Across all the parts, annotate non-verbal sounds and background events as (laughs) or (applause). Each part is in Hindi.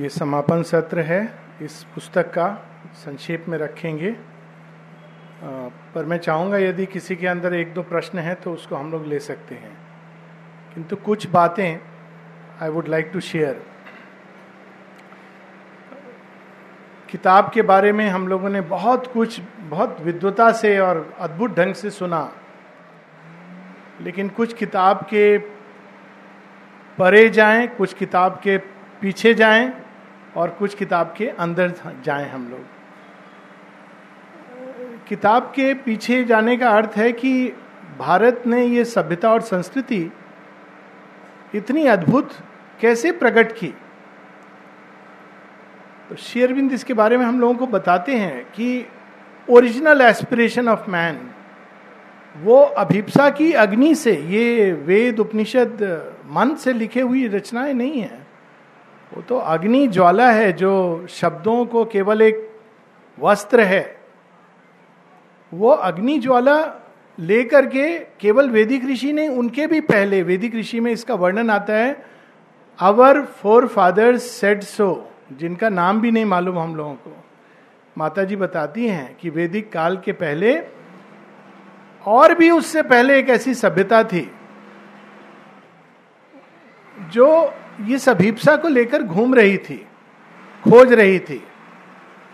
ये समापन सत्र है। इस पुस्तक का संक्षेप में रखेंगे। पर मैं चाहूँगा यदि किसी के अंदर एक दो प्रश्न है तो उसको हम लोग ले सकते हैं। किंतु कुछ बातें I would like to share किताब के बारे में हम लोगों ने बहुत कुछ, बहुत विद्वता से और अद्भुत ढंग से सुना। लेकिन कुछ किताब के परे जाएँ, कुछ किताब के पीछे जाएँ और कुछ किताब के अंदर जाएँ हम लोग। किताब के पीछे जाने का अर्थ है कि भारत ने ये सभ्यता और संस्कृति इतनी अद्भुत कैसे प्रकट की? तो शेयरबिंद इसके बारे में हम लोगों को बताते हैं कि ओरिजिनल एस्पिरेशन ऑफ़ मैन वो अभिप्सा की अग्नि से, ये वेद उपनिषद मन से लिखे हुई रचनाएँ नहीं है। वो तो अग्नि ज्वाला है जो शब्दों को केवल एक वस्त्र है। वो अग्नि ज्वाला लेकर के केवल वैदिक ऋषि ने उनके भी पहले वैदिक ऋषि में इसका वर्णन आता है। Our forefathers said so जिनका नाम भी नहीं मालूम हम लोगों को। माता जी बताती हैं कि वैदिक काल के पहले और भी उससे पहले एक ऐसी सभ्यता थी, जो ये सभीपसा को लेकर घूम रही थी, खोज रही थी,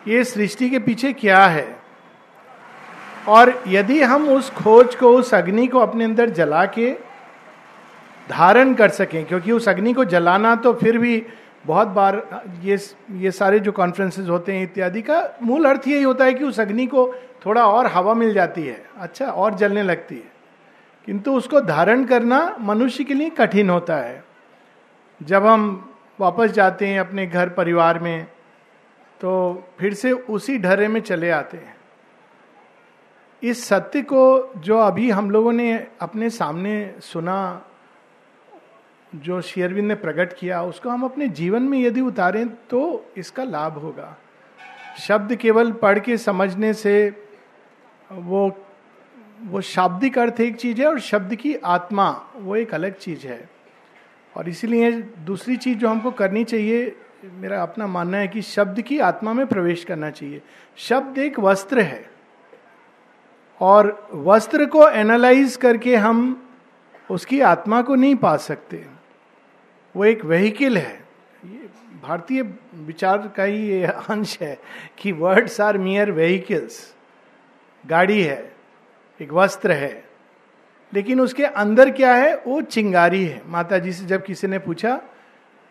ये सृष्टि के पीछे क्या है? और यदि हम उस खोज को, उस अग्नि को अपने अंदर जला के धारण कर सकें, क्योंकि उस अग्नि को जलाना तो फिर भी बहुत बार ये ये सारे जो कॉन्फ्रेंसेस होते हैं इत्यादि का मूल अर्थ यही होता है कि उस अग्नि को थोड़ा और हवा मिल जाती है अच्छा और जलने लगती है। किंतु उसको धारण करना मनुष्य के लिए कठिन होता है। जब हम वापस जाते हैं अपने घर परिवार में तो फिर से उसी ढर्रे में चले आते हैं। इस सत्य को जो अभी हम लोगों ने अपने सामने सुना, जो शेयरविंद ने प्रकट किया, उसको हम अपने जीवन में यदि उतारें तो इसका लाभ होगा। शब्द केवल पढ़ के समझने से वो वो शाब्दिक अर्थ एक चीज़ है और शब्द की आत्मा वो एक अलग चीज़ है। और इसीलिए दूसरी चीज़ जो हमको करनी चाहिए, मेरा अपना मानना है कि शब्द की आत्मा में प्रवेश करना चाहिए। शब्द एक वस्त्र है। और वस्त्र को एनालाइज करके हम उसकी आत्मा को नहीं पा सकते। वो एक वेहिकल है। ये भारतीय विचार का ही ये अंश है कि वर्ड्स आर मियर वेहिकल्स गाड़ी है, एक वस्त्र है। लेकिन उसके अंदर क्या है? वो चिंगारी है। माता जी से जब किसी ने पूछा,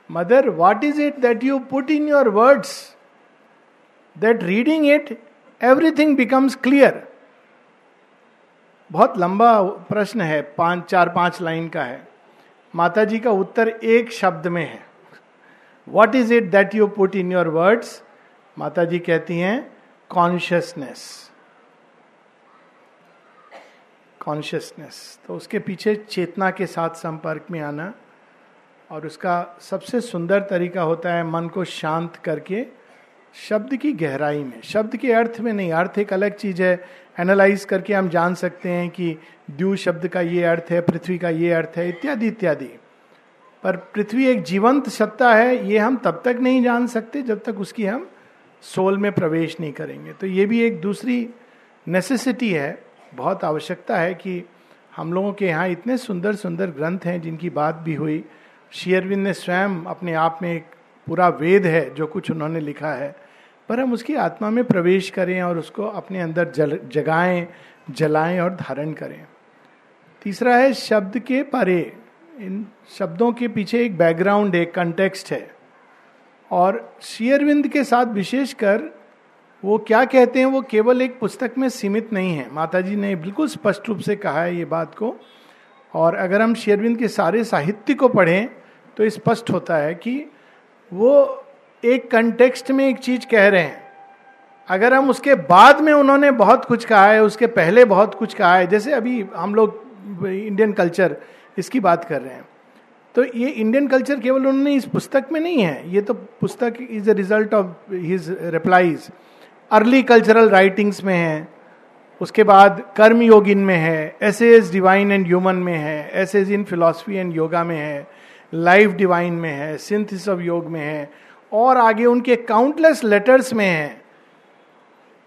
mother what is it that you put in your words that reading it everything becomes clear बहुत लंबा प्रश्न है। पाँच, चार, पाँच लाइन का है। माता जी का उत्तर एक शब्द में है। What is it that you put in your words माता जी कहती हैं कॉन्शियसनेस कॉन्शियसनेस तो उसके पीछे चेतना के साथ संपर्क में आना और उसका सबसे सुंदर तरीका होता है मन को शांत करके शब्द की गहराई में। शब्द के अर्थ में नहीं, अर्थ एक अलग चीज़ है। एनालाइज करके हम जान सकते हैं कि द्यू शब्द का ये अर्थ है, पृथ्वी का ये अर्थ है, इत्यादि इत्यादि। पर पृथ्वी एक जीवंत सत्ता है, ये हम तब तक नहीं जान सकते जब तक उसकी हम सोल में प्रवेश नहीं करेंगे। तो ये भी एक दूसरी नेसेसिटी है। बहुत आवश्यकता है कि हम लोगों के यहाँ इतने सुंदर सुंदर ग्रंथ हैं, जिनकी बात भी हुई। शेयरविंद ने स्वयं अपने आप में एक पूरा वेद है, जो कुछ उन्होंने लिखा है। पर हम उसकी आत्मा में प्रवेश करें और उसको अपने अंदर जल, जगाएँ, जलाएँ और धारण करें। तीसरा है, शब्द के परे। इन शब्दों के पीछे एक बैकग्राउंड एक कंटेक्स्ट है। और शेयरविंद के साथ विशेषकर वो क्या कहते हैं, वो केवल एक पुस्तक में सीमित नहीं है। माता जी ने बिल्कुल स्पष्ट रूप से कहा है ये बात को। और अगर हम शेरविंद के सारे साहित्य को पढ़ें तो स्पष्ट होता है कि वो एक कंटेक्स्ट में एक चीज़ कह रहे हैं। अगर हम उसके बाद में उन्होंने बहुत कुछ कहा है, उसके पहले बहुत कुछ कहा है, जैसे अभी हम लोग इंडियन कल्चर इसकी बात कर रहे हैं। तो ये इंडियन कल्चर केवल उन्होंने इस पुस्तक में नहीं है, ये तो पुस्तक is a result of his replies early cultural writings में है, उसके बाद कर्म योग इन में है एसेज डिवाइन एंड ह्यूमन में है essays in philosophy and yoga में है लाइफ डिवाइन में है सिंथिस ऑफ़ योग में है, और आगे उनके काउंटलेस लेटर्स में है।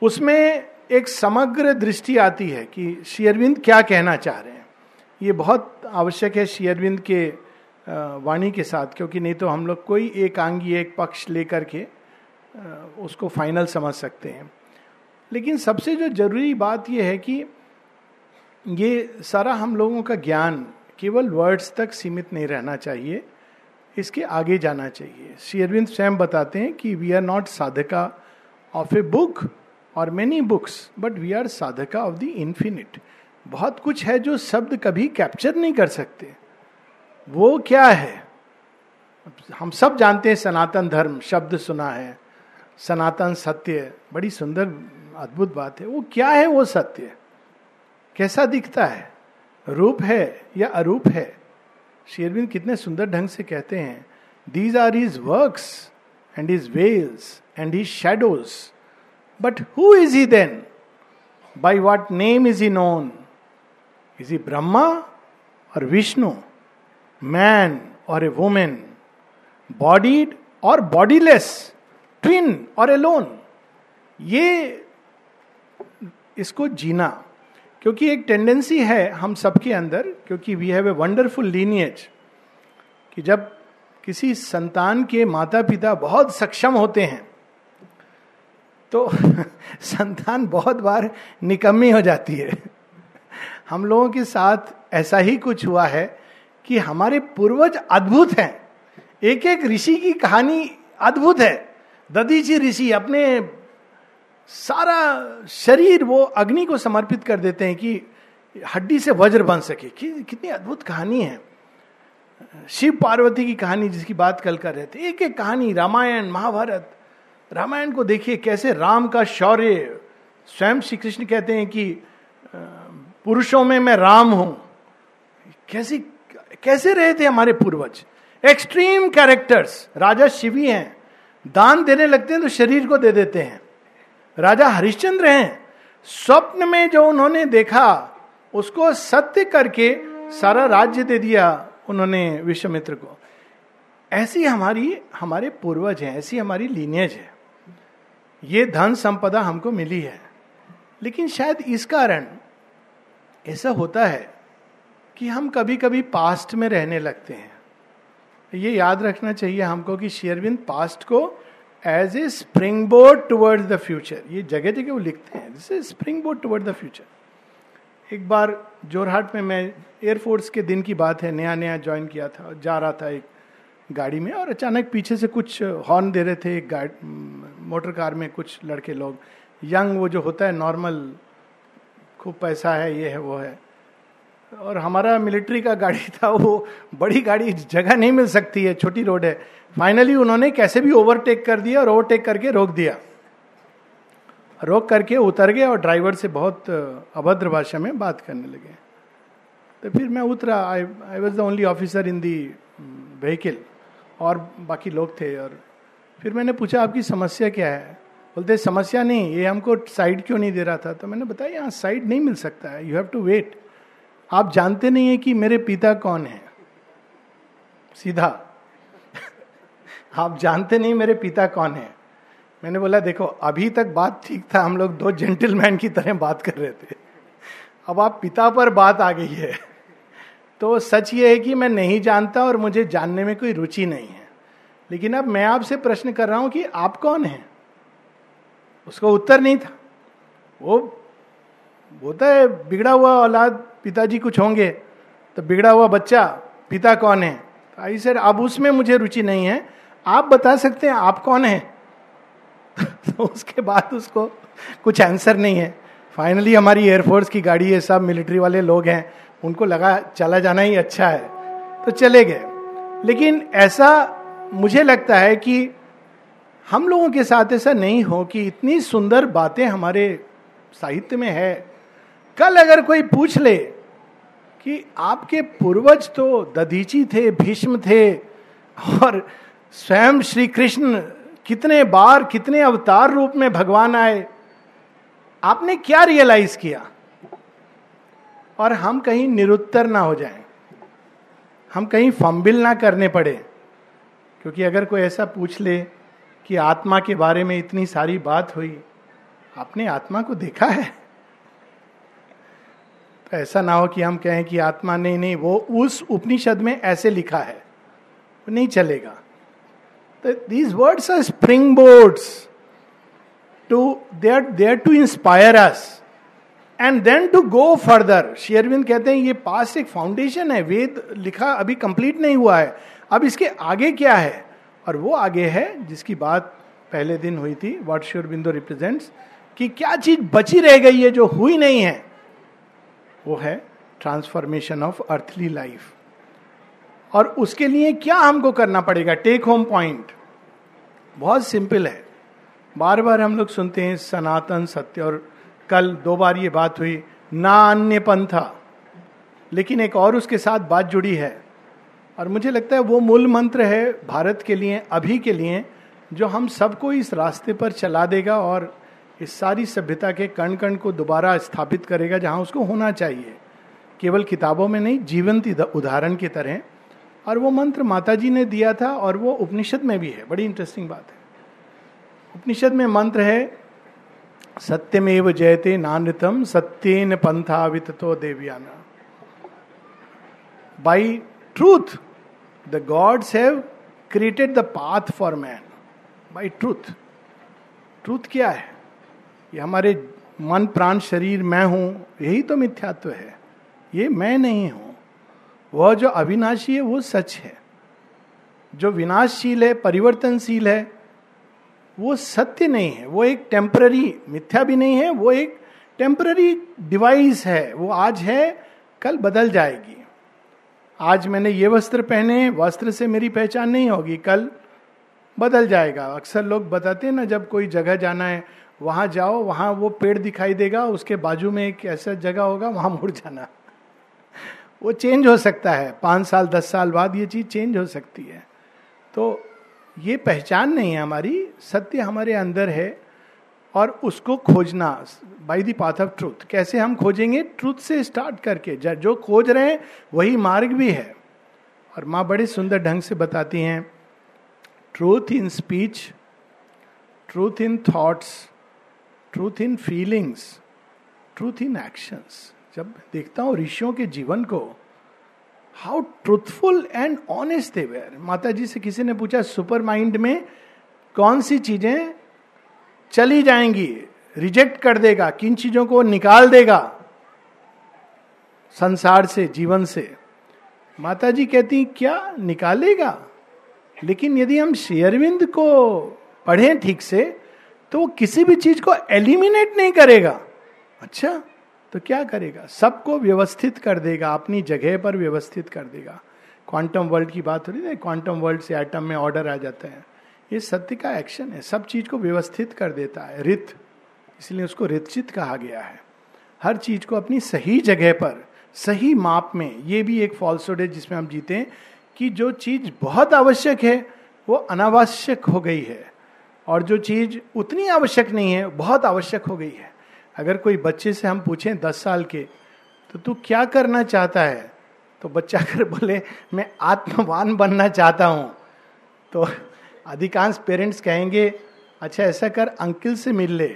उसमें एक समग्र दृष्टि आती है कि शेयरविंद क्या कहना चाह रहे हैं। ये बहुत आवश्यक है शेयरविंद के वाणी के साथ, क्योंकि नहीं तो हम लोग कोई एक आंगी एक पक्ष लेकर के उसको फाइनल समझ सकते हैं। लेकिन सबसे जो ज़रूरी बात यह है कि ये सारा हम लोगों का ज्ञान केवल वर्ड्स तक सीमित नहीं रहना चाहिए, इसके आगे जाना चाहिए। श्री अरविंद स्वयं बताते हैं कि we are not sadhaka of a book or many books but we are sadhaka of the infinite बहुत कुछ है जो शब्द कभी कैप्चर नहीं कर सकते। वो क्या है? हम सब जानते हैं सनातन धर्म, शब्द सुना है। सनातन सत्य बड़ी सुंदर, अद्भुत बात है। वो क्या है वो सत्य? कैसा दिखता है? रूप है या अरूप है? शेरविंद कितने सुंदर ढंग से कहते हैं। These are his works and his wells and his shadows but who is he then by what name is he known is he Brahma और विष्णु मैन और ए वुमेन बॉडीड और बॉडीलेस ट्विन और एलोन, ये इसको जीना, क्योंकि एक टेंडेंसी है हम सबके अंदर, क्योंकि we have a wonderful lineage कि जब किसी संतान के माता पिता बहुत सक्षम होते हैं तो (laughs) संतान बहुत बार निकम्मी हो जाती है। हम लोगों के साथ ऐसा ही कुछ हुआ है कि हमारे पूर्वज अद्भुत हैं। एक एक ऋषि की कहानी अद्भुत है। ददीची ऋषि अपने सारा शरीर वो अग्नि को समर्पित कर देते हैं कि हड्डी से वज्र बन सके। कि, कितनी अद्भुत कहानी है। शिव पार्वती की कहानी जिसकी बात कल कर रहे थे। एक एक कहानी रामायण महाभारत। रामायण को देखिए कैसे राम का शौर्य स्वयं श्री कृष्ण कहते हैं कि पुरुषों में मैं राम हूँ। कैसे कैसे रहे थे हमारे पूर्वज? एक्सट्रीम कैरेक्टर्स राजा शिवी हैं। दान देने लगते हैं तो शरीर को दे देते हैं। राजा हरिश्चंद्र हैं। स्वप्न में जो उन्होंने देखा, उसको सत्य करके सारा राज्य दे दिया उन्होंने विश्वमित्र को। ऐसी हमारी, हमारे पूर्वज हैं, ऐसी हमारी लीनियज है। ये धन संपदा हमको मिली है। लेकिन शायद इस कारण ऐसा होता है कि हम कभी कभी पास्ट में रहने लगते हैं। ये याद रखना चाहिए हमको कि शेयरविंद पास्ट को as a springboard towards the future ये जगह जगह वो लिखते हैं this is springboard toward the future एक बार जोरहाट में मैं एयरफोर्स के दिन की बात है, नया नया ज्वाइन किया था, जा रहा था एक गाड़ी में और अचानक पीछे से कुछ हॉर्न दे रहे थे एक मोटर कार में कुछ लड़के लोग यंग वो जो होता है नॉर्मल खूब पैसा है, ये है, वो है। और हमारा मिलिट्री का गाड़ी (laughs) था, वो बड़ी गाड़ी, जगह नहीं मिल सकती है, छोटी रोड है। फाइनली उन्होंने कैसे भी ओवरटेक कर दिया और ओवरटेक करके रोक दिया। रोक करके उतर गए और ड्राइवर से बहुत अभद्र भाषा में बात करने लगे। तो फिर मैं उतरा। I I was the only officer in the vehicle और बाकी लोग थे और फिर मैंने पूछा, आपकी समस्या क्या है? बोलते, समस्या नहीं, ये हमको साइड क्यों नहीं दे रहा था? तो मैंने बताया, यहाँ साइड नहीं मिल सकता है। यू हैव टू वेट आप जानते नहीं है कि मेरे पिता कौन है? सीधा। आप जानते नहीं मेरे पिता कौन है? मैंने बोला, देखो, अभी तक बात ठीक था, हम लोग दो जेंटलमैन की तरह बात कर रहे थे। अब आप पिता पर बात आ गई है। तो सच ये है कि मैं नहीं जानता और मुझे जानने में कोई रुचि नहीं है। लेकिन अब मैं आपसे प्रश्न कर रहा हूँ कि आप कौन हैं? उसको उत्तर नहीं था। वो होता है, बिगड़ा हुआ औलाद पिताजी कुछ होंगे तो बिगड़ा हुआ बच्चा, पिता कौन है? तो आई सर अब उसमें मुझे रुचि नहीं है। आप बता सकते हैं, आप कौन है? (laughs) तो उसके बाद उसको कुछ आंसर नहीं है। फाइनली हमारी एयरफोर्स की गाड़ी है, सब मिलिट्री वाले लोग हैं, उनको लगा, चला जाना ही अच्छा है। तो चले गए। लेकिन ऐसा मुझे लगता है कि हम लोगों के साथ ऐसा नहीं हो कि इतनी सुंदर बातें हमारे साहित्य में है। कल अगर कोई पूछ ले कि आपके पूर्वज तो दधीची थे, भीष्म थे, और स्वयं श्री कृष्ण कितने बार, कितने अवतार रूप में भगवान आए, आपने क्या रियलाइज़ किया? और हम कहीं निरुत्तर ना हो जाएँ, हम कहीं फम्बिल ना करने पड़े, क्योंकि अगर कोई ऐसा पूछ ले कि आत्मा के बारे में इतनी सारी बात हुई, आपने आत्मा को देखा है? ऐसा ना हो कि हम कहें कि आत्मा, नहीं नहीं, वो उस उपनिषद में ऐसे लिखा है। वो नहीं चलेगा। तो these words are springboards to dare dare to inspire us and then to go further Sri Aurobindo कहते हैं, ये पास एक फाउंडेशन है, वेद लिखा अभी कंप्लीट नहीं हुआ है। अब इसके आगे क्या है? और वो आगे है, जिसकी बात पहले दिन हुई थी वॉट श्योर बिंदु रिप्रेजेंट्स कि क्या चीज़ बची रह गई है जो हुई नहीं है। वो है ट्रांसफॉर्मेशन ऑफ़ अर्थली लाइफ और उसके लिए क्या हमको करना पड़ेगा? टेक होम पॉइंट बहुत सिंपल है। बार बार हम लोग सुनते हैं सनातन सत्य और कल दो बार ये बात हुई, ना अन्य पंथा लेकिन एक और उसके साथ बात जुड़ी है। और मुझे लगता है वो मूल मंत्र है भारत के लिए, अभी के लिए, जो हम सबको इस रास्ते पर चला देगा और इस सारी सभ्यता के कण कण को दोबारा स्थापित करेगा जहाँ उसको होना चाहिए। केवल किताबों में नहीं, जीवंत उदाहरण की तरह। और वो मंत्र माता जी ने दिया था और वो उपनिषद में भी है। बड़ी इंटरेस्टिंग बात है। उपनिषद में मंत्र है, सत्यमेव जयते नानृतम, सत्येन पंथावित तो देवयाना। By truth the gods have created the path for man by truth truth क्या है? ये हमारे मन प्राण शरीर मैं हूँ, यही तो मिथ्यात्व है। ये मैं नहीं हूँ। वह जो अविनाशी है, वो सच है। जो विनाशशील है, परिवर्तनशील है, वो सत्य नहीं है। वो एक टेम्पररी मिथ्या भी नहीं है, वो एक टेम्पररी डिवाइस है। वो आज है, कल बदल जाएगी। आज मैंने ये वस्त्र पहने, वस्त्र से मेरी पहचान नहीं होगी, कल बदल जाएगा। अक्सर लोग बताते हैं ना, जब कोई जगह जाना है वहाँ जाओ, वहाँ वो पेड़ दिखाई देगा, उसके बाजू में एक ऐसा जगह होगा, वहाँ मुड़ जाना। वो चेंज हो सकता है, पाँच साल, दस साल बाद ये चीज़ चेंज हो सकती है। तो ये पहचान नहीं है हमारी, सत्य हमारे अंदर है, और उसको खोजना by the path of truth कैसे हम खोजेंगे? ट्रूथ से स्टार्ट करके, जो खोज रहे हैं, वही मार्ग भी है। और माँ बड़े सुंदर ढंग से बताती हैं truth in speech truth in thoughts truth in feelings truth in actions जब देखता हूँ ऋषियों के जीवन को how truthful and honest they were माता जी से किसी ने पूछा, सुपर माइंड में कौन सी चीज़ें चली जाएँगी? रिजेक्ट कर देगा? किन चीज़ों को निकाल देगा? संसार से, जीवन से। माता जी कहती, क्या निकालेगा? लेकिन यदि हम शेयरविंद को पढ़ें ठीक से तो वो किसी भी चीज़ को एलिमिनेट नहीं करेगा। अच्छा तो क्या करेगा? सबको व्यवस्थित कर देगा, अपनी जगह पर व्यवस्थित कर देगा। क्वांटम वर्ल्ड की बात हो रही है क्वांटम वर्ल्ड से एटम में ऑर्डर आ जाता है। ये सत्य का एक्शन है। सब चीज़ को व्यवस्थित कर देता है, रित। इसलिए उसको रितचित कहा गया है। हर चीज़ को अपनी सही जगह पर, सही माप में, ये भी एक फॉल्सुड है जिसमें हम जीते हैं कि जो चीज़ बहुत आवश्यक है, वो अनावश्यक हो गई है। और जो चीज़ उतनी आवश्यक नहीं है, बहुत आवश्यक हो गई है। अगर कोई बच्चे से हम पूछें दस साल के तो तू क्या करना चाहता है? तो बच्चा अगर बोले, मैं आत्मवान बनना चाहता हूँ। तो अधिकांश पेरेंट्स कहेंगे अच्छा ऐसा कर, अंकिल से मिल ले।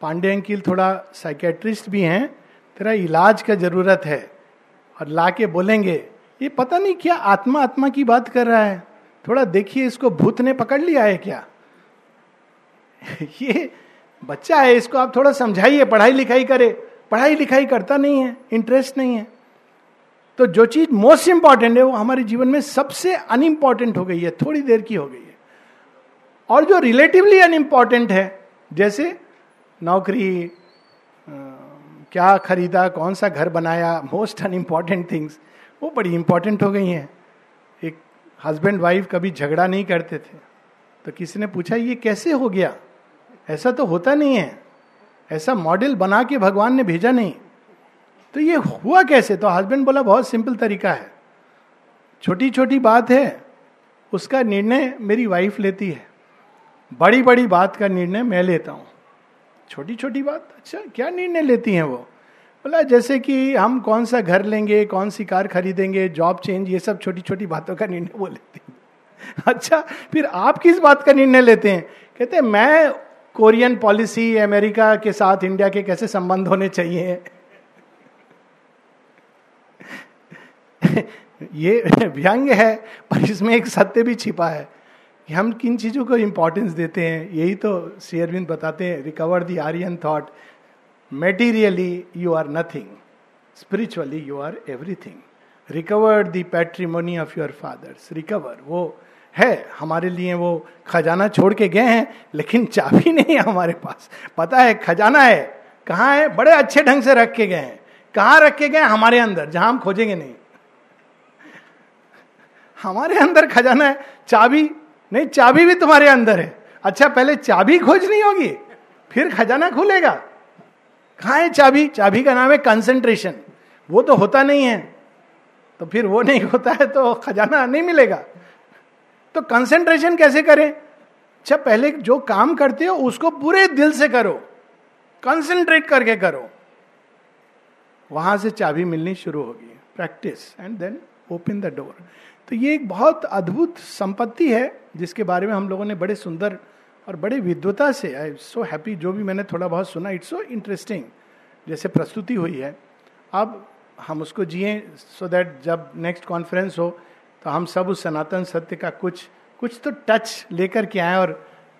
पांडे अंकिल थोड़ा साइकेट्रिस्ट भी हैं, तेरा इलाज का ज़रूरत है। और ला के बोलेंगे, ये पता नहीं क्या आत्मा आत्मा की बात कर रहा है? थोड़ा देखिए इसको, भूत ने पकड़ लिया है क्या? (laughs) ये बच्चा है, इसको आप थोड़ा समझाइए, पढ़ाई लिखाई करे। पढ़ाई लिखाई करता नहीं है इंटरेस्ट नहीं है। तो जो चीज़ मोस्ट इंपॉर्टेंट है, वो हमारे जीवन में सबसे अनइम्पॉर्टेंट हो गई है, थोड़ी देर की हो गई है। और जो रिलेटिवली अनइम्पॉर्टेंट है, जैसे नौकरी क्या खरीदा, कौन सा घर बनाया मोस्ट अनइम्पॉर्टेंट थिंग्स वो बड़ी इंपॉर्टेंट हो गई हैं। एक हस्बैंड वाइफ कभी झगड़ा नहीं करते थे। तो किसी ने पूछा, ये कैसे हो गया? ऐसा तो होता नहीं है। ऐसा मॉडल बना के भगवान ने भेजा नहीं। तो ये हुआ कैसे? तो हस्बैंड बोला, बहुत सिंपल तरीका है। छोटी छोटी बात है, उसका निर्णय मेरी वाइफ लेती है। बड़ी बड़ी बात का निर्णय मैं लेता हूँ। छोटी छोटी बात? अच्छा क्या निर्णय लेती हैं वो? बोला, जैसे कि हम कौन सा घर लेंगे, कौन सी कार खरीदेंगे जॉब चेंज ये सब छोटी छोटी बातों का निर्णय वो लेती (laughs) अच्छा फिर आप किस बात का निर्णय लेते हैं? कहते हैं, मैं कोरियन पॉलिसी अमेरिका के साथ इंडिया के कैसे संबंध होने चाहिए? ये व्यंग है, पर इसमें एक सत्य भी छिपा है कि हम किन चीज़ों को इंपॉर्टेंस देते हैं। यही तो शेयरविंद बताते हैं recover the Aryan thought materially you are nothing spiritually you are everything recover the पैट्रीमोनी of your fathers recover वो है, हमारे लिए वो खजाना छोड़ के गए हैं, लेकिन चाबी (laughs) नहीं है हमारे पास। पता है, खजाना है। कहाँ है? बड़े अच्छे ढंग से रख के गए हैं। कहाँ रख के गए? हमारे अंदर, जहाँ हम खोजेंगे नहीं। हमारे अंदर खजाना है। चाबी? नहीं, चाबी भी तुम्हारे अंदर है। अच्छा पहले चाबी खोजनी होगी, फिर खजाना खुलेगा। कहा है चाबी? चाबी का नाम है कंसेंट्रेशन वो तो होता नहीं है। तो फिर वो नहीं होता है तो खजाना नहीं मिलेगा। तो कंसेंट्रेशन कैसे करें? अच्छा पहले जो काम करते हो, उसको पूरे दिल से करो। कंसेंट्रेट करके करो। वहाँ से चाबी मिलनी शुरू होगी। Practice and then open the door तो ये एक बहुत अद्भुत संपत्ति है, जिसके बारे में हम लोगों ने बड़े सुंदर और बड़े विद्वता से आई सो हैप्पी जो भी मैंने थोड़ा बहुत सुना इट्स सो इंटरेस्टिंग जैसे प्रस्तुति हुई है। अब हम उसको जिए सो दैट जब नेक्स्ट कॉन्फ्रेंस हो तो हम सब उस सनातन सत्य का कुछ कुछ तो टच लेकर के आए और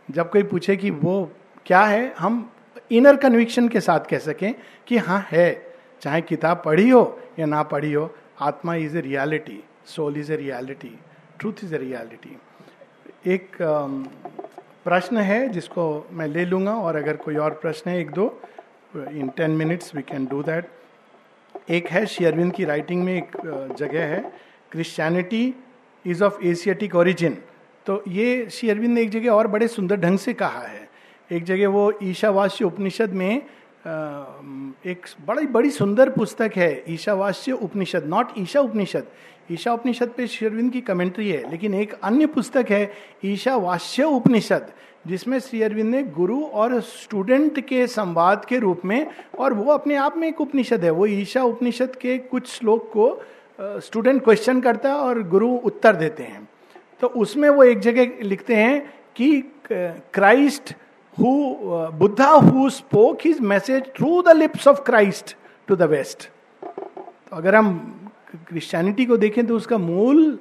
जब कोई पूछे कि वो क्या है, हम इनर कन्विक्शन के साथ कह सकें कि हाँ है। चाहे किताब पढ़ी हो या ना पढ़ी हो, atma is a reality soul is a reality truth is a reality एक प्रश्न है जिसको मैं ले लूँगा और अगर कोई और प्रश्न है, एक दो in ten minutes we can do that एक है शेयरविंद की राइटिंग में एक जगह है। Christianity is of Asiatic origin तो ये श्री अरविंद ने एक जगह और बड़े सुंदर ढंग से कहा है। एक जगह वो ईशावास्य उपनिषद में एक बड़ी बड़ी सुंदर पुस्तक है, ईशावास्य उपनिषद नॉट ईशा उपनिषद। ईशा उपनिषद पे शेरविंद की कमेंट्री है, लेकिन एक अन्य पुस्तक है, ईशावास्य उपनिषद, जिसमें श्री अरविंद ने गुरु और स्टूडेंट के संवाद के रूप में, और वो अपने आप में एक उपनिषद है। वो ईशा उपनिषद के कुछ श्लोक को स्टूडेंट क्वेश्चन करता है और गुरु उत्तर देते हैं। तो उसमें वो एक जगह लिखते हैं कि Christ who Buddha who spoke his message through the lips of Christ to the west तो अगर हम क्रिश्चियनिटी को देखें तो उसका मूल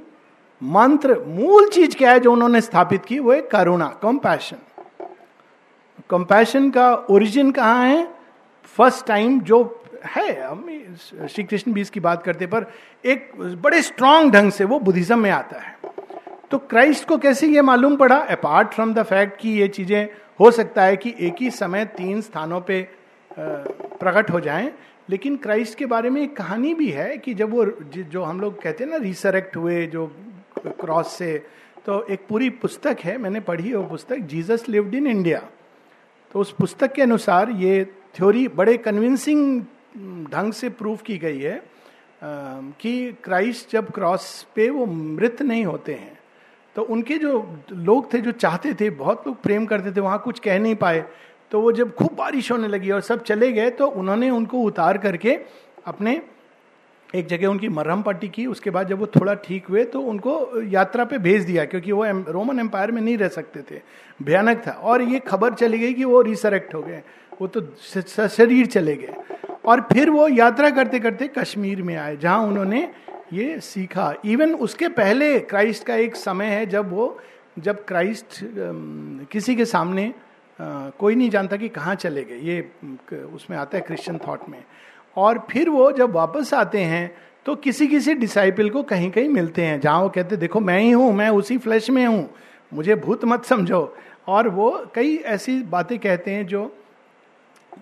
मंत्र, मूल चीज़ क्या है जो उन्होंने स्थापित की? वो है करुणा कंपैशन कंपैशन का ओरिजिन कहाँ है? फ़र्स्ट टाइम जो है, हम श्री कृष्ण भी इसकी बात करते पर एक बड़े स्ट्रांग ढंग से वो बुद्धिज्म में आता है। तो क्राइस्ट को कैसे ये मालूम पड़ा? अपार्ट फ्रॉम द फैक्ट कि ये चीज़ें हो सकता है कि एक ही समय तीन स्थानों पे प्रकट हो जाएँ, लेकिन क्राइस्ट के बारे में एक कहानी भी है कि जब वो जो हम लोग कहते हैं ना रिसरेक्ट हुए, जो क्रॉस से तो एक पूरी पुस्तक है, मैंने पढ़ी वो पुस्तक जीसस लिव्ड इन इंडिया तो उस पुस्तक के अनुसार ये थ्योरी बड़े कन्विंसिंग ढंग से प्रूव की गई है कि क्राइस्ट जब क्रॉस पे वो मृत नहीं होते हैं तो उनके जो लोग थे, जो चाहते थे, बहुत लोग प्रेम करते थे, वहाँ कुछ कह नहीं पाए तो वो जब खूब बारिश होने लगी और सब चले गए तो उन्होंने उनको उतार करके अपने एक जगह उनकी मरहम पट्टी की, उसके बाद जब वो थोड़ा ठीक हुए तो उनको यात्रा पे भेज दिया, क्योंकि वो रोमन एम्पायर में नहीं रह सकते थे, भयानक था। और ये खबर चली गई कि वो रिसरेक्ट हो गए। वो तो शरीर चले गए। और फिर वो यात्रा करते करते कश्मीर में आए, जहाँ उन्होंने ये सीखा। इवन उसके पहले क्राइस्ट का एक समय है जब वो, जब क्राइस्ट किसी के सामने कोई नहीं जानता कि कहाँ चले गए। ये उसमें आता है क्रिश्चियन थॉट में। और फिर वो जब वापस आते हैं तो किसी किसी डिसाइपल को कहीं कहीं मिलते हैं, जहाँ वो कहते, देखो, मैं ही हूँ, मैं उसी फ्लैश में हूँ। मुझे भूत मत समझो। और वो कई ऐसी बातें कहते हैं जो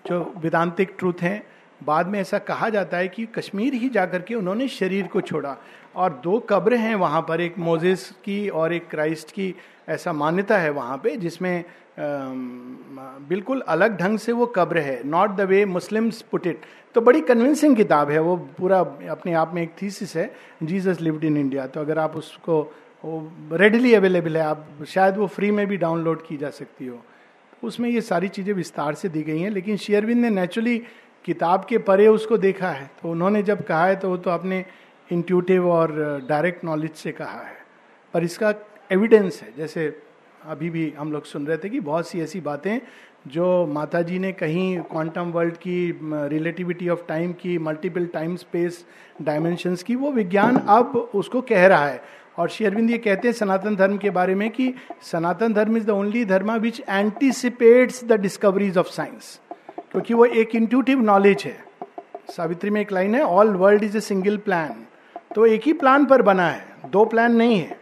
जो वेदांतिक ट्रूथ हैं, बाद में ऐसा कहा जाता है कि कश्मीर ही जाकर के उन्होंने शरीर को छोड़ा। और दो कब्र हैं वहाँ पर, एक मोजेस की और एक क्राइस्ट की, ऐसा मान्यता है वहाँ पे, जिसमें बिल्कुल अलग ढंग से वो कब्र है। Not the way Muslims put it तो बड़ी कन्विंसिंग किताब है, वो पूरा अपने आप में एक थीसिस है जीसस लिव्ड इन इंडिया तो अगर आप उसको रेडली अवेलेबल है, आप शायद वो फ्री में भी डाउनलोड की जा सकती हो। उसमें ये सारी चीज़ें विस्तार से दी गई हैं, लेकिन शेयरविंद ने नेचुरली किताब के परे उसको देखा है। तो उन्होंने जब कहा है तो वो तो अपने इंट्यूटिव और डायरेक्ट नॉलेज से कहा है। पर इसका एविडेंस है, जैसे अभी भी हम लोग सुन रहे थे कि बहुत सी ऐसी बातें जो माता जी ने कहीं क्वांटम वर्ल्ड की रिलेटिविटी ऑफ़ टाइम की मल्टीपल टाइम स्पेस डायमेंशंस की, वो विज्ञान अब उसको कह रहा है। और शेयरविंद ये कहते हैं सनातन धर्म के बारे में कि सनातन धर्म is the only dharma which anticipates the discoveries of science क्योंकि वो एक इंट्यूटिव नॉलेज है। सावित्री में एक लाइन है all world is a single plan तो एक ही प्लान पर बना है, दो प्लान नहीं है।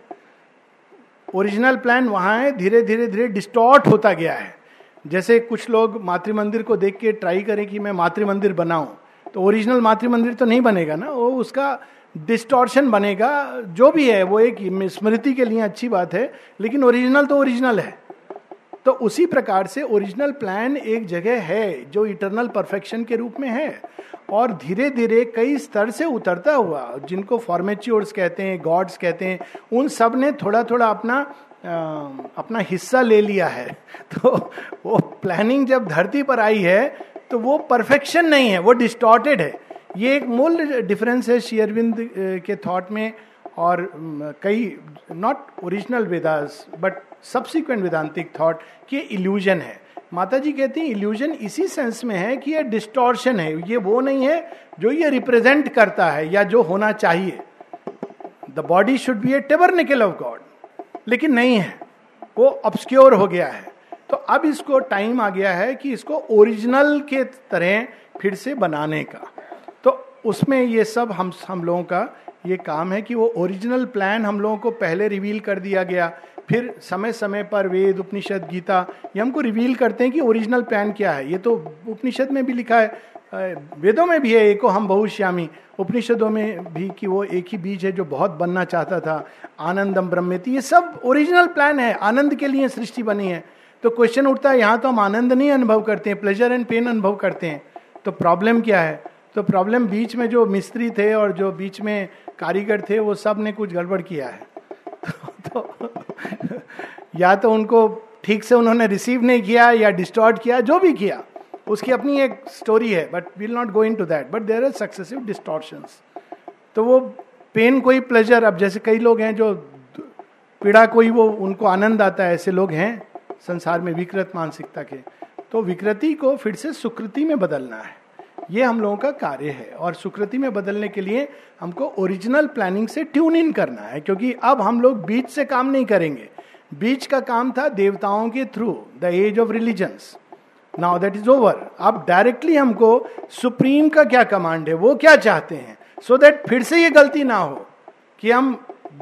ओरिजिनल प्लान वहाँ है, धीरे धीरे धीरे डिस्टॉर्ट होता गया है। जैसे कुछ लोग मातृ मंदिर को देख के ट्राई करें कि मैं मातृ मंदिर बनाऊँ तो ओरिजिनल मातृ मंदिर तो नहीं बनेगा ना, वो उसका डिस्टॉर्शन बनेगा जो भी है वो एक स्मृति के लिए अच्छी बात है लेकिन ओरिजिनल तो ओरिजिनल है। तो उसी प्रकार से ओरिजिनल प्लान एक जगह है जो इटरनल परफेक्शन के रूप में है और धीरे धीरे कई स्तर से उतरता हुआ जिनको फॉर्मेच्योर्स कहते हैं गॉड्स कहते हैं उन सबने थोड़ा थोड़ा अपना आ, अपना हिस्सा ले लिया है। (laughs) तो वो प्लानिंग जब धरती पर आई है तो वो परफेक्शन नहीं है वो डिस्टॉर्टेड है। ये एक मूल डिफरेंस है शेयरविंद के थॉट में और कई not original Vedas but subsequent Vedantic thought कि इल्यूजन है। माता जी कहती हैं इल्यूजन इसी सेंस में है कि ये डिस्टॉर्शन है। ये वो नहीं है जो ये रिप्रेजेंट करता है या जो होना चाहिए। The body should be a tabernacle of God लेकिन नहीं है। वो ऑब्सक्योर हो गया है। तो अब इसको टाइम आ गया है कि इसको ओरिजिनल के तरह फिर से बनाने का। उसमें ये सब हम हम लोगों का ये काम है कि वो ओरिजिनल प्लान हम लोगों को पहले रिवील कर दिया गया। फिर समय समय पर वेद, उपनिषद, गीता, ये हमको रिवील करते हैं कि ओरिजिनल प्लान क्या है। ये तो उपनिषद में भी लिखा है वेदों में भी है, एको हम बहुश्यामी। उपनिषदों में भी कि वो एक ही बीज है जो बहुत बनना चाहता था, आनंदम ब्रह्मेति। ये सब ओरिजिनल प्लान है, आनंद के लिए सृष्टि बनी है। तो क्वेश्चन उठता है, यहाँ तो हम आनंद नहीं अनुभव करते हैं प्लेजर एंड पेन अनुभव करते हैं। तो प्रॉब्लम क्या है? तो प्रॉब्लम बीच में जो मिस्त्री थे और जो बीच में कारीगर थे वो सबने कुछ गड़बड़ किया है। (laughs) तो, या तो उनको ठीक से उन्होंने रिसीव नहीं किया या डिस्टॉर्ट किया जो भी किया उसकी अपनी एक स्टोरी है but will not go into that but there are successive distortions तो वो पेन कोई प्लेजर अब जैसे कई लोग हैं जो पीड़ा कोई वो उनको आनंद आता है ऐसे लोग हैं संसार में विकृत मानसिकता के। तो विकृति को फिर से सुकृति में बदलना है। ये हम लोगों का कार्य है और सुकृति में बदलने के लिए हमको ओरिजिनल प्लानिंग से ट्यून इन करना है, क्योंकि अब हम लोग बीच से काम नहीं करेंगे। बीच का काम था देवताओं के through the age of religions now that is over अब डायरेक्टली हमको सुप्रीम का क्या कमांड है, वो क्या चाहते हैं? सो so दैट फिर से ये गलती ना हो कि हम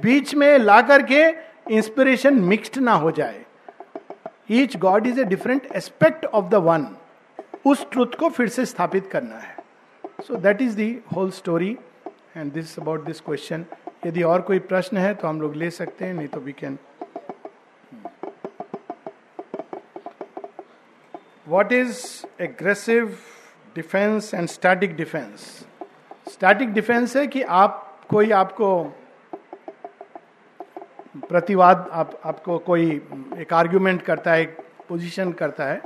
बीच में ला करके इंस्पिरेशन मिक्सड ना हो जाए। Each God is a different aspect of the one उस ट्रुथ को फिर से स्थापित करना है। So that is the whole story and this about this question यदि और कोई प्रश्न है तो हम लोग ले सकते हैं, नहीं तो we can what is aggressive defence and static defence static defence है कि आप, कोई आपको प्रतिवाद, आप, आपको कोई एक आर्ग्यूमेंट करता है, एक पोजीशन करता है।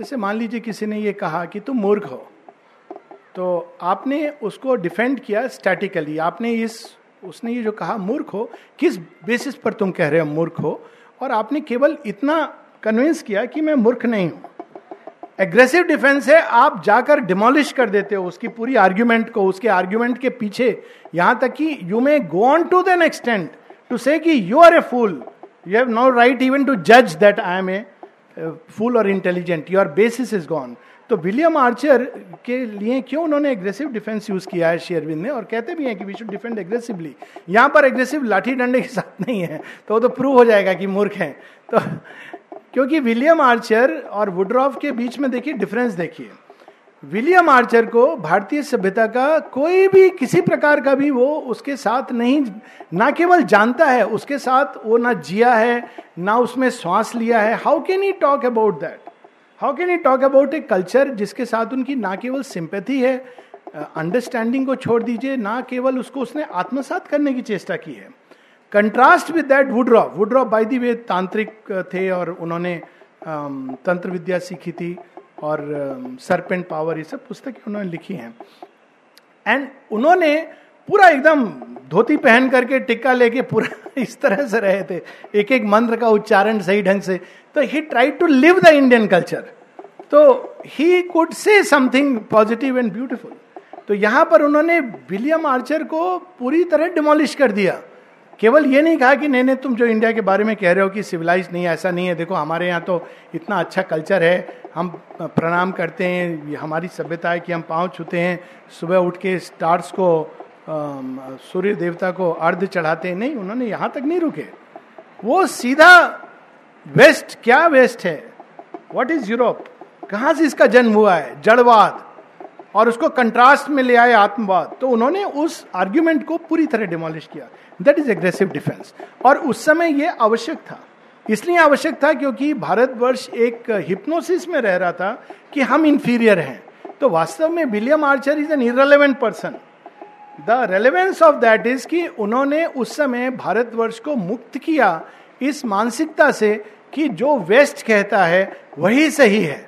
जैसे मान लीजिए किसी ने ये कहा कि तुम मूर्ख हो तो आपने उसको डिफेंड किया स्टैटिकली आपने इस, उसने ये जो कहा मूर्ख हो, किस बेसिस पर तुम कह रहे हो मूर्ख हो? और आपने केवल इतना कन्विंस किया कि मैं मूर्ख नहीं हूँ। एग्रेसिव डिफेंस है, आप जाकर डिमोलिश कर देते हो उसकी पूरी आर्ग्यूमेंट को, उसके आर्ग्यूमेंट के पीछे। यहाँ तक कि you may go on to then extent to say you are a fool you have no right even to जज that I am a fool और intelligent your basis is gone तो विलियम आर्चर के लिए क्यों उन्होंने एग्रेसिव डिफेंस यूज़ किया है शेयरविंद ने और कहते भी हैं कि वी शुड डिफेंड एग्रेसिवली यहाँ पर एग्रेसिव लाठी डंडे के साथ नहीं है तो वो तो प्रूव हो जाएगा कि मूर्ख हैं। तो क्योंकि विलियम आर्चर और वुड्रॉफ के बीच में देखिए डिफरेंस देखिए। विलियम आर्चर को भारतीय सभ्यता का कोई भी किसी प्रकार का भी वो उसके साथ नहीं, ना केवल जानता है, उसके साथ वो ना जिया है, ना उसमें श्वास लिया है। How can he talk about that how can he talk about a culture जिसके साथ उनकी ना केवल सिंपैथी है अंडरस्टैंडिंग को छोड़ दीजिए, ना केवल उसको उसने आत्मसात करने की चेष्टा की है। Contrast with that Woodroffe Woodroffe by the way तांत्रिक थे और उन्होंने तंत्र विद्या सीखी थी। और सरपेंट पावर ये सब पुस्तकें उन्होंने लिखी हैं। एंड उन्होंने पूरा एकदम धोती पहन करके टिक्का लेके पूरा (laughs) इस तरह से रहे थे एक एक मंत्र का उच्चारण सही ढंग से। तो he try to live the Indian culture तो he could say something positive and beautiful तो यहाँ पर उन्होंने विलियम आर्चर को पूरी तरह डिमोलिश कर दिया। केवल ये नहीं कहा कि नहीं नहीं, तुम जो इंडिया के बारे में कह रहे हो कि सिविलाइज नहीं है, ऐसा नहीं है। देखो, हमारे यहाँ तो इतना अच्छा कल्चर है। हम प्रणाम करते हैं हमारी सभ्यता है कि हम पाँव छूते हैं। सुबह उठ के स्टार्स को सूर्य देवता को अर्ध चढ़ाते हैं। नहीं, उन्होंने यहाँ तक नहीं रुके। वो सीधा वेस्ट क्या वेस्ट है? वॉट इज़ यूरोप कहाँ से इसका जन्म हुआ है? जड़वाद। और उसको कंट्रास्ट में ले आए आत्मवाद। तो उन्होंने उस आर्ग्यूमेंट को पूरी तरह डिमोलिश किया। दैट इज़ एग्रेसिव डिफेंस और उस समय यह आवश्यक था। इसलिए आवश्यक था क्योंकि भारतवर्ष एक हिप्नोसिस में रह रहा था कि हम इंफीरियर हैं। तो वास्तव में William Archer is an irrelevant person the relevance of that is कि उन्होंने उस समय भारतवर्ष को मुक्त किया इस मानसिकता से कि जो वेस्ट कहता है, वही सही है।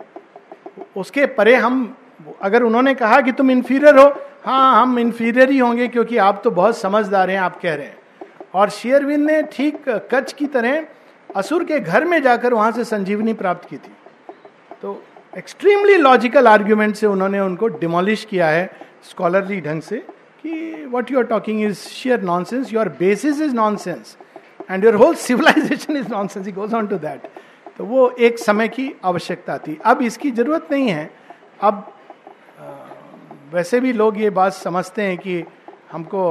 उसके परे हम, अगर उन्होंने कहा कि तुम इन्फीरियर हो हाँ हम इन्फीरियर ही होंगे क्योंकि आप तो बहुत समझदार हैं, आप कह रहे हैं। और शेयरविंद ने ठीक कच्छ की तरह असुर के घर में जाकर वहाँ से संजीवनी प्राप्त की थी। तो एक्सट्रीमली लॉजिकल आर्ग्यूमेंट से उन्होंने उनको डिमोलिश किया है स्कॉलरली ढंग से कि what you are talking is sheer nonsense your basis is nonsense and your whole civilisation is nonsense goes on to that तो वो एक समय की आवश्यकता थी। अब इसकी ज़रूरत नहीं है। अब वैसे भी लोग ये बात समझते हैं कि हमको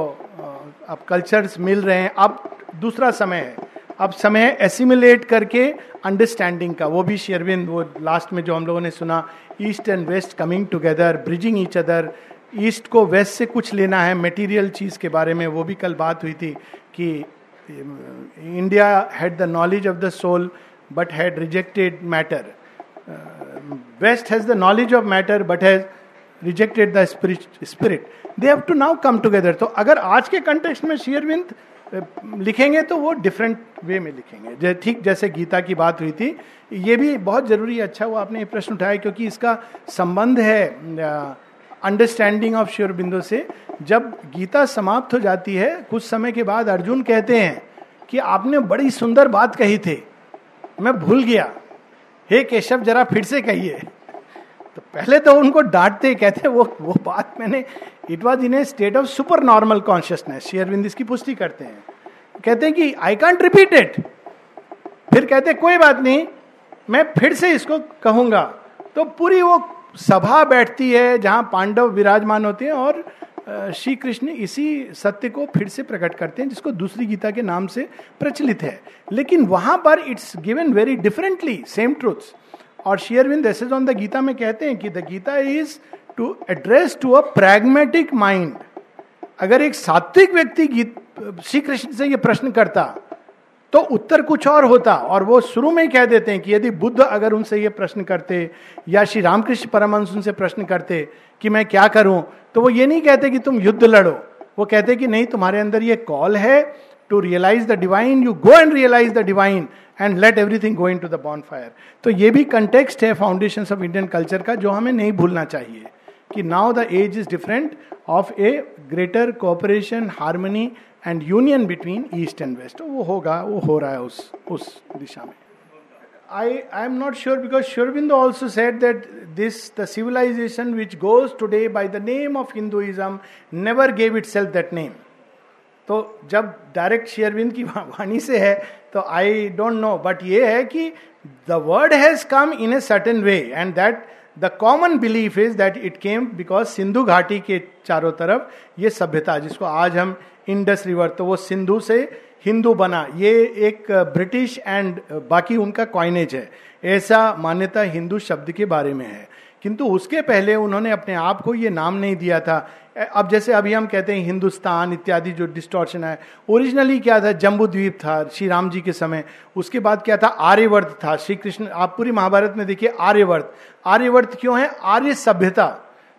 अब कल्चर्स मिल रहे हैं, अब दूसरा समय है। अब समय एसिमुलेट करके अंडरस्टैंडिंग का, वो भी शेरविंद वो लास्ट में जो हम लोगों ने सुना east and west coming together bridging each other east को वेस्ट से कुछ लेना है मटेरियल चीज़ के बारे में, वो भी कल बात हुई थी कि India had the knowledge of the soul but had rejected matter west has the knowledge of matter but has rejected the spirit they have to now come together तो अगर आज के कंटेक्स्ट में शेयरविंद लिखेंगे तो वो डिफरेंट वे में लिखेंगे। ठीक जैसे गीता की बात हुई थी, ये भी बहुत ज़रूरी अच्छा वो आपने ये प्रश्न उठाया क्योंकि इसका संबंध है अंडरस्टैंडिंग ऑफ़ बिंदु से। जब गीता समाप्त हो जाती है, कुछ समय के बाद अर्जुन कहते हैं कि आपने बड़ी सुंदर बात कही थी। मैं भूल गया। हे केशव, जरा फिर से कहिए। तो पहले तो उनको डांटते, कहते, वो वो बात मैंने it was in A state of super normal consciousness शेयरविंद इसकी पुष्टि करते हैं। कहते हैं कि आई कांट रिपीट इट फिर कहते कोई बात नहीं, मैं फिर से इसको कहूँगा। तो पूरी वो सभा बैठती है जहाँ पांडव विराजमान होते हैं और श्री कृष्ण इसी सत्य को फिर से प्रकट करते हैं, जिसको दूसरी गीता के नाम से प्रचलित है। लेकिन वहाँ पर it's given very differently same truths और शेयरविंद एसेज ऑन द गीता में कहते हैं कि the Gita is to address to a pragmatic mind अगर एक सात्विक व्यक्ति गीत श्री कृष्ण से ये प्रश्न करता तो उत्तर कुछ और होता और वो शुरू में ही कह देते हैं कि यदि बुद्ध अगर उनसे ये प्रश्न करते या श्री रामकृष्ण परमहंस उनसे प्रश्न करते कि मैं क्या करूँ तो वो ये नहीं कहते कि तुम युद्ध लड़ो। वो कहते कि नहीं, तुम्हारे अंदर ये कॉल है to realise the divine you go and realise the divine and let everything go into the the Bon fire तो ये भी कंटेक्स्ट है फाउंडेशन ऑफ़ इंडियन कल्चर का जो हमें नहीं भूलना चाहिए कि now the age is different of a greater cooperation harmony and union between east and west वो होगा वो हो रहा है उस उस दिशा में। I, I am not sure because Shurbindo also said that this, the civilization which goes today by the name of Hinduism, never gave itself that name. तो जब डायरेक्ट शेयरविंद की वाणी से है तो आई डोंट नो बट ये है कि the word has come in a certain way and that the common belief is that it came because Sindhu घाटी के चारों तरफ़ ये सभ्यता, जिसको आज हम इंडस रिवर तो वो सिंधु से हिंदू बना, ये एक ब्रिटिश एंड बाकी उनका कॉइनेज है। ऐसा मान्यता हिंदू शब्द के बारे में है। किंतु उसके पहले उन्होंने अपने आप को ये नाम नहीं दिया था अब जैसे अभी हम कहते हैं हिंदुस्तान इत्यादि जो डिस्टोर्शन है ओरिजिनली क्या था जम्बू द्वीप था श्री राम जी के समय, उसके बाद क्या था, आर्यवर्त था श्री कृष्ण आप पूरी महाभारत में देखिए आर्यवर्त। आर्यवर्त क्यों है? आर्य सभ्यता।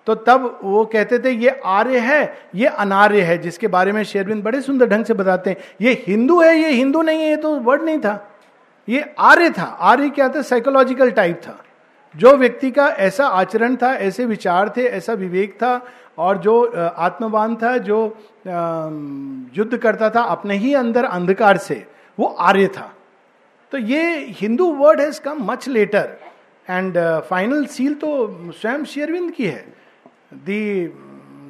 तो तब वो कहते थे, ये आर्य है, ये अनार्य है। जिसके बारे में शेरविंद बड़े सुंदर ढंग से बताते हैं, ये हिंदू है, ये हिंदू नहीं है, ये तो वर्ड नहीं था। ये आर्य था। आर्य क्या था? साइकोलॉजिकल टाइप था। जो व्यक्ति का ऐसा आचरण था, ऐसे विचार थे, ऐसा विवेक था और जो आत्मवान था, जो युद्ध करता था अपने ही अंदर अंधकार से, वो आर्य था। तो ये Hindu word has come much later and final seal तो स्वयं शेरविंद की है। The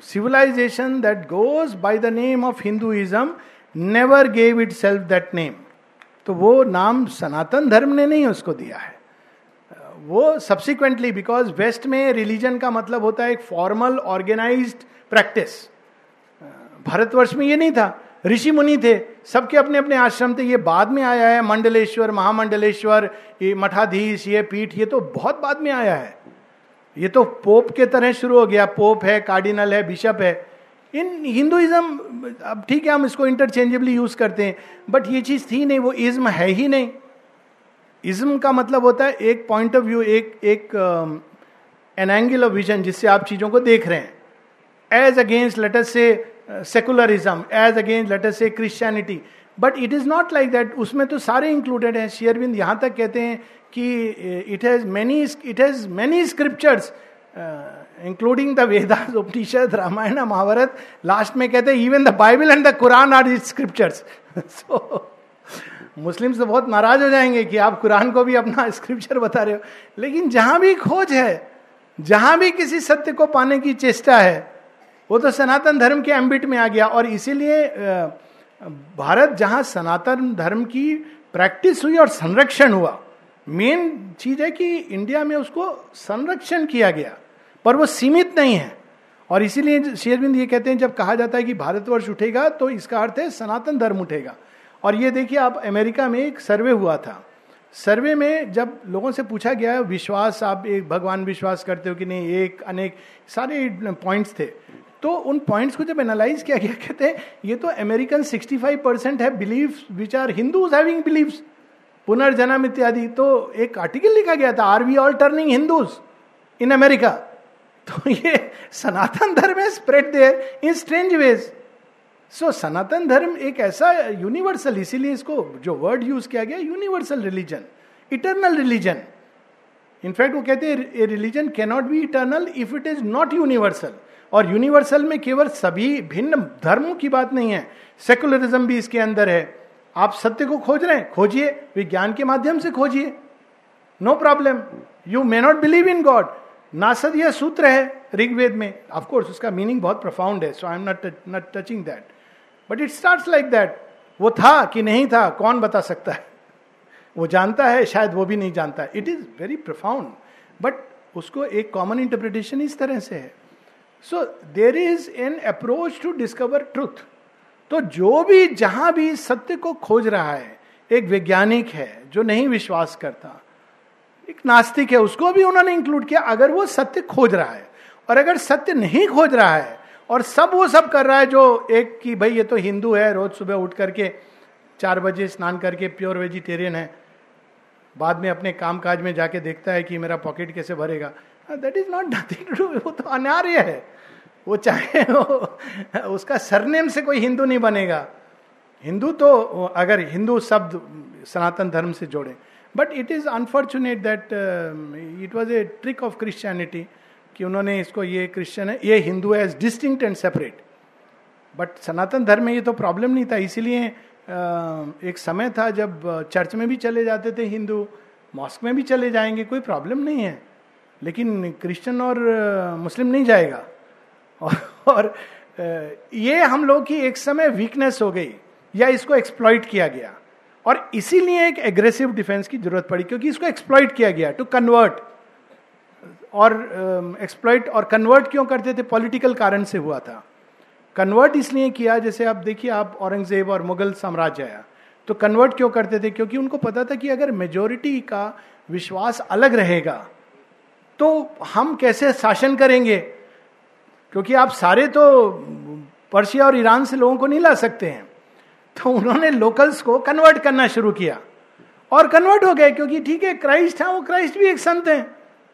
civilisation that goes goes the name of Hinduism never gave itself that name तो वो नाम सनातन धर्म ने नहीं उसको दिया है। वो सब्सिक्वेंटली बिकॉज़ वेस्ट में रिलीजन का मतलब होता है एक फॉर्मल ऑर्गेनाइज प्रैक्टिस भारतवर्ष में ये नहीं था। ऋषि मुनि थे। सबके अपने अपने आश्रम थे। ये बाद में आया है। मंडलेश्वर, महामंडलेश्वर, ये मठाधीश, ये पीठ, ये तो बहुत बाद में आया है। ये तो पोप के तरह शुरू हो गया। पोप है कार्डिनल है बिशप है। इन हिंदुइज्म अब ठीक है, हम इसको इंटरचेंजेबली यूज़ करते हैं। बट ये चीज़ थी नहीं, वो इज्म है ही नहीं। इज्म का मतलब होता है एक पॉइंट ऑफ़ व्यू एक एक एन एंगल ऑफ़ विजन जिससे आप चीज़ों को देख रहे हैं। एज अगेंस्ट लेटर से सेकुलरिज्म एज अगेंस्ट लेटर से Christianity but it is not like that उसमें तो सारे इंक्लूडेड हैं। शेयरबिंद यहाँ तक कहते हैं कि it has many it has many scriptures including the Vedas Upanishad Ramayana Mahabharata last में कहते हैं even the Bible and the Koran are it scriptures so Muslims तो बहुत नाराज़ हो जाएँगे कि आप कुरान को भी अपना (laughs) स्क्रिप्चर बता रहे हो। लेकिन जहाँ भी खोज है, जहाँ भी किसी सत्य को पाने की चेष्टा है, वो तो सनातन धर्म के एम्बिट में आ गया। और इसीलिए भारत जहाँ सनातन धर्म की प्रैक्टिस हुई और संरक्षण हुआ मेन चीज़ है कि इंडिया में उसको संरक्षण किया गया, पर वो सीमित नहीं है। और इसीलिए शेरविंद ये कहते हैं, जब कहा जाता है कि भारतवर्ष उठेगा तो इसका अर्थ है सनातन धर्म उठेगा। और ये देखिए, आप अमेरिका में एक सर्वे हुआ था। सर्वे में जब लोगों से पूछा गया, विश्वास, आप एक, भगवान विश्वास करते हो कि नहीं, एक, अनेक, सारे पॉइंट्स थे। तो उन पॉइंट्स को जब एनालाइज किया गया, कहते हैं, ये तो अमेरिकन 65 परसेंट है believe which are Hindus having beliefs, पुनर्जन्म इत्यादि। तो एक आर्टिकल लिखा गया था, are we all turning Hindus in America. तो ये सनातन धर्म है spread there in strange ways. So so, सनातन धर्म एक ऐसा यूनिवर्सल इसीलिए इसको जो वर्ड यूज़ किया गया universal religion eternal religion in fact वो कहते हैं religion cannot be eternal if it is not universal और यूनिवर्सल में केवल सभी भिन्न धर्मों की बात नहीं है सेकुलरिज्म भी इसके अंदर है। आप सत्य को खोज रहे हैं खोजिए विज्ञान के माध्यम से खोजिए। No problem you may not believe in God नासद यह सूत्र है ऋग्वेद में। ऑफकोर्स उसका मीनिंग बहुत प्रफाउंड है so I am not not touching that but it start like that वो था कि नहीं था, कौन बता सकता है? वो जानता है, शायद वो भी नहीं जानता। It is very profound but उसको एक कॉमन इंटरप्रिटेशन इस तरह से है। So there is an approach to discover truth तो जो भी, जहाँ भी सत्य को खोज रहा है, एक वैज्ञानिक है, जो नहीं विश्वास करता, एक नास्तिक है, उसको भी उन्होंने इंक्लूड किया। अगर वो सत्य खोज रहा है, और अगर सत्य नहीं खोज रहा है और सब वो सब कर रहा है जो एक कि भाई ये तो हिंदू है, रोज सुबह उठ करके, चार बजे स्नान करके प्योर वेजिटेरियन है। बाद में अपने काम काज में जाके देखता है कि मेरा पॉकेट कैसे भरेगा। That is not nothing to वो तो अनार्य है। वो चाहे वो, उसका सरनेम से कोई हिंदू नहीं बनेगा। हिंदू तो अगर हिंदू शब्द सनातन धर्म से जोड़े। But it is unfortunate that it was a trick of Christianity कि उन्होंने इसको ये क्रिश्चियन है ये हिंदू है as distinct and separate but सनातन धर्म में ये तो प्रॉब्लम नहीं था इसीलिए एक समय था जब चर्च में भी चले जाते थे हिंदू मॉस्क में भी चले जाएँगे कोई प्रॉब्लम नहीं है। लेकिन क्रिश्चियन और मुस्लिम नहीं जाएगा। (laughs) और, और ये हम लोग की एक समय वीकनेस हो गई या इसको एक्सप्लॉइट किया गया। और इसीलिए एक एग्रेसिव डिफेंस की ज़रूरत पड़ी क्योंकि इसको एक्सप्लॉइट किया गया टू कन्वर्ट और एक्सप्लॉइट और कन्वर्ट क्यों करते थे? पॉलिटिकल कारण से हुआ था। कन्वर्ट इसलिए किया, जैसे आप देखिए, आप औरंगज़ेब और मुगल साम्राज्य आया। तो कन्वर्ट क्यों करते थे? क्योंकि उनको पता था कि अगर मेजोरिटी का विश्वास अलग रहेगा तो हम कैसे शासन करेंगे? क्योंकि आप सारे तो पर्शिया और ईरान से लोगों को नहीं ला सकते हैं। तो उन्होंने लोकल्स को कन्वर्ट करना शुरू किया। और कन्वर्ट हो गए, क्योंकि ठीक है क्राइस्ट है, वो क्राइस्ट भी एक संत है।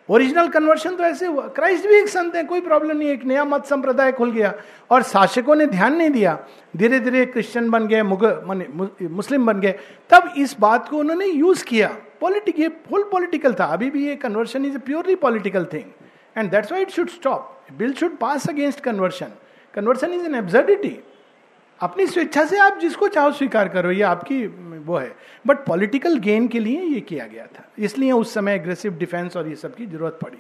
ओरिजिनल कन्वर्शन तो ऐसे हुआ। क्राइस्ट भी एक संत है, कोई प्रॉब्लम नहीं एक नया मत संप्रदाय खुल गया। और शासकों ने ध्यान नहीं दिया। धीरे धीरे क्रिश्चियन बन गए, मुग मुस्लिम बन गए। तब इस बात को उन्होंने यूज़ किया। पॉलिटिक ये फुल पॉलिटिकल था। अभी भी ये conversion is a purely political thing and that's why it should stop bill should pass against conversion conversion is an absurdity अपनी स्वेच्छा से आप जिसको चाहो स्वीकार करो, ये आपकी, वो है। बट पॉलिटिकल गेन के लिए ये किया गया था। इसलिए उस समय एग्रेसिव डिफेंस और ये सब की ज़रूरत पड़ी।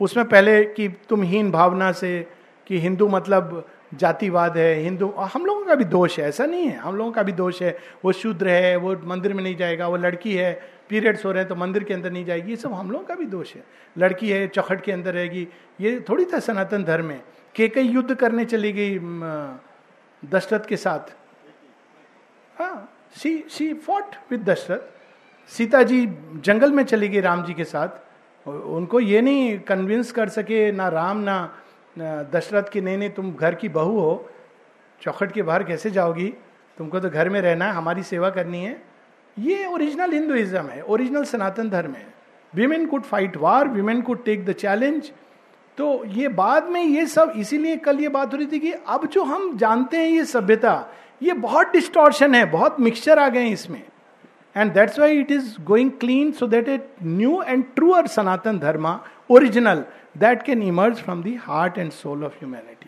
उसमें पहले कि तुम हीन भावना से, कि हिंदू मतलब जातिवाद है, हिंदू, हम लोगों का भी दोष है, ऐसा नहीं है। हम लोगों का भी दोष है, वो शूद्र है, वो मंदिर में नहीं जाएगा, वो लड़की है पीरियड्स हो रहे हैं तो मंदिर के अंदर नहीं जाएगी, ये सब हम लोगों का भी दोष है। लड़की है, चौखट के अंदर रहेगी, ये थोड़ी था सनातन धर्म में। के कई युद्ध करने चली गई दशरथ के साथ। हाँ she see fought with Dasharath. Sita ji जंगल में चली गई राम जी के साथ। उनको ये नहीं कन्विंस कर सके ना राम, ना दशरथ की नहीं नहीं, तुम घर की बहू हो। चौखट के बाहर कैसे जाओगी? तुमको तो घर में रहना है, हमारी सेवा करनी है। ये ओरिजिनल हिंदुइज्म है ओरिजिनल सनातन धर्म है। Women could fight war women could take the challenge तो ये बाद में ये सब इसीलिए कल ये बात हो रही थी कि अब जो हम जानते हैं ये सभ्यता, ये बहुत डिस्टॉर्शन है, बहुत मिक्सचर आ गए हैं इसमें। And that's why it is going clean so that a new and truer Sanatana Dharma original that can emerge from the heart and soul of humanity